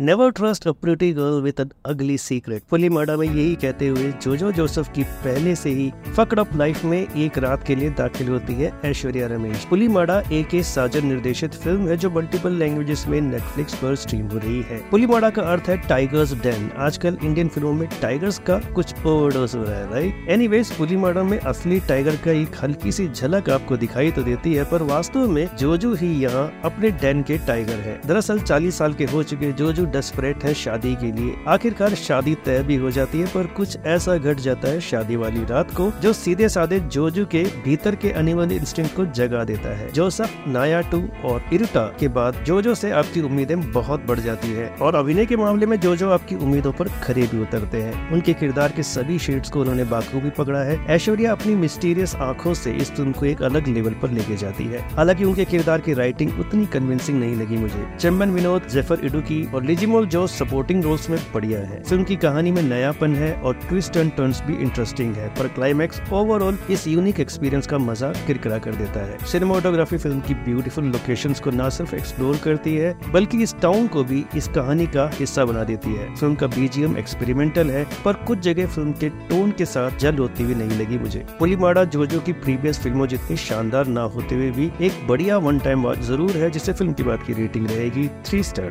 Never trust a pretty girl with an ugly secret Pulimada में यही कहते हुए जोजो जोसेफ की पहले से ही फकड अप लाइफ में एक रात के लिए दाखिल होती है ऐश्वर्या रमेश। पुली माडा एक साजन निर्देशित फ़िल्म है जो मल्टीपल लैंग्वेजेस में नेटफ्लिक्स पर स्ट्रीम हो रही है। पुली माडा का अर्थ है टाइगर्स डेन आजकल इंडियन फ़िल्मों में टाइगर्स का कुछ ओवरडोज हो रहा है राइट एनीवेज पुली माडा में असली टाइगर का एक हल्की सी झलक आपको दिखाई तो देती है, पर वास्तव में जोजो ही यहाँ अपने डेन के टाइगर है। दरअसल चालीस साल के हो चुके जोजो डेस्परेट है शादी के लिए। आखिरकार शादी तय भी हो जाती है, पर कुछ ऐसा घट जाता है शादी वाली रात को, जो सीधे साधे जोजू के भीतर के एनिमल इंस्टिंक्ट को जगा देता है। जोसफ, नाया टू और इरुटा के बाद जोजो से आपकी उम्मीदें बहुत बढ़ जाती है, और अभिनय के मामले में जोजो आपकी उम्मीदों पर खरे भी उतरते हैं। उनके किरदार के सभी शेड्स को उन्होंने बाखूबी पकड़ा है। ऐश्वर्या अपनी मिस्टीरियस आँखों से इस फ़िल्म को एक अलग लेवल पर लेके जाती है। हालाँकि उनके किरदार की राइटिंग उतनी कन्विंसिंग नहीं लगी मुझे। चंबन विनोद, जेफर इडुकी और लिजिमोल जो सपोर्टिंग रोल्स में बढ़िया है। फ़िल्म की कहानी में नयापन है और ट्विस्ट एंड टर्न्स भी इंटरेस्टिंग है, पर क्लाइमैक्स ओवरऑल इस यूनिक एक्सपीरियंस का मज़ा किरकिरा कर देता है। सिनेमाटोग्राफी फ़िल्म की ब्यूटीफुल लोकेशन को न सिर्फ़ एक्सप्लोर करती है, बल्कि इस टाउन को भी इस कहानी का हिस्सा बना देती है। फ़िल्म का बीजीएम एक्सपेरिमेंटल है, पर कुछ जगह फ़िल्म के टोन के साथ जल होती हुई नहीं लगी मुझे। पुलीमाड़ा जोजो की प्रीवियस फ़िल्मों जितनी शानदार ना होते हुए भी एक बढ़िया वन टाइम वॉच ज़रूर है जिससे फ़िल्म की बात की रेटिंग रहेगी थ्री स्टार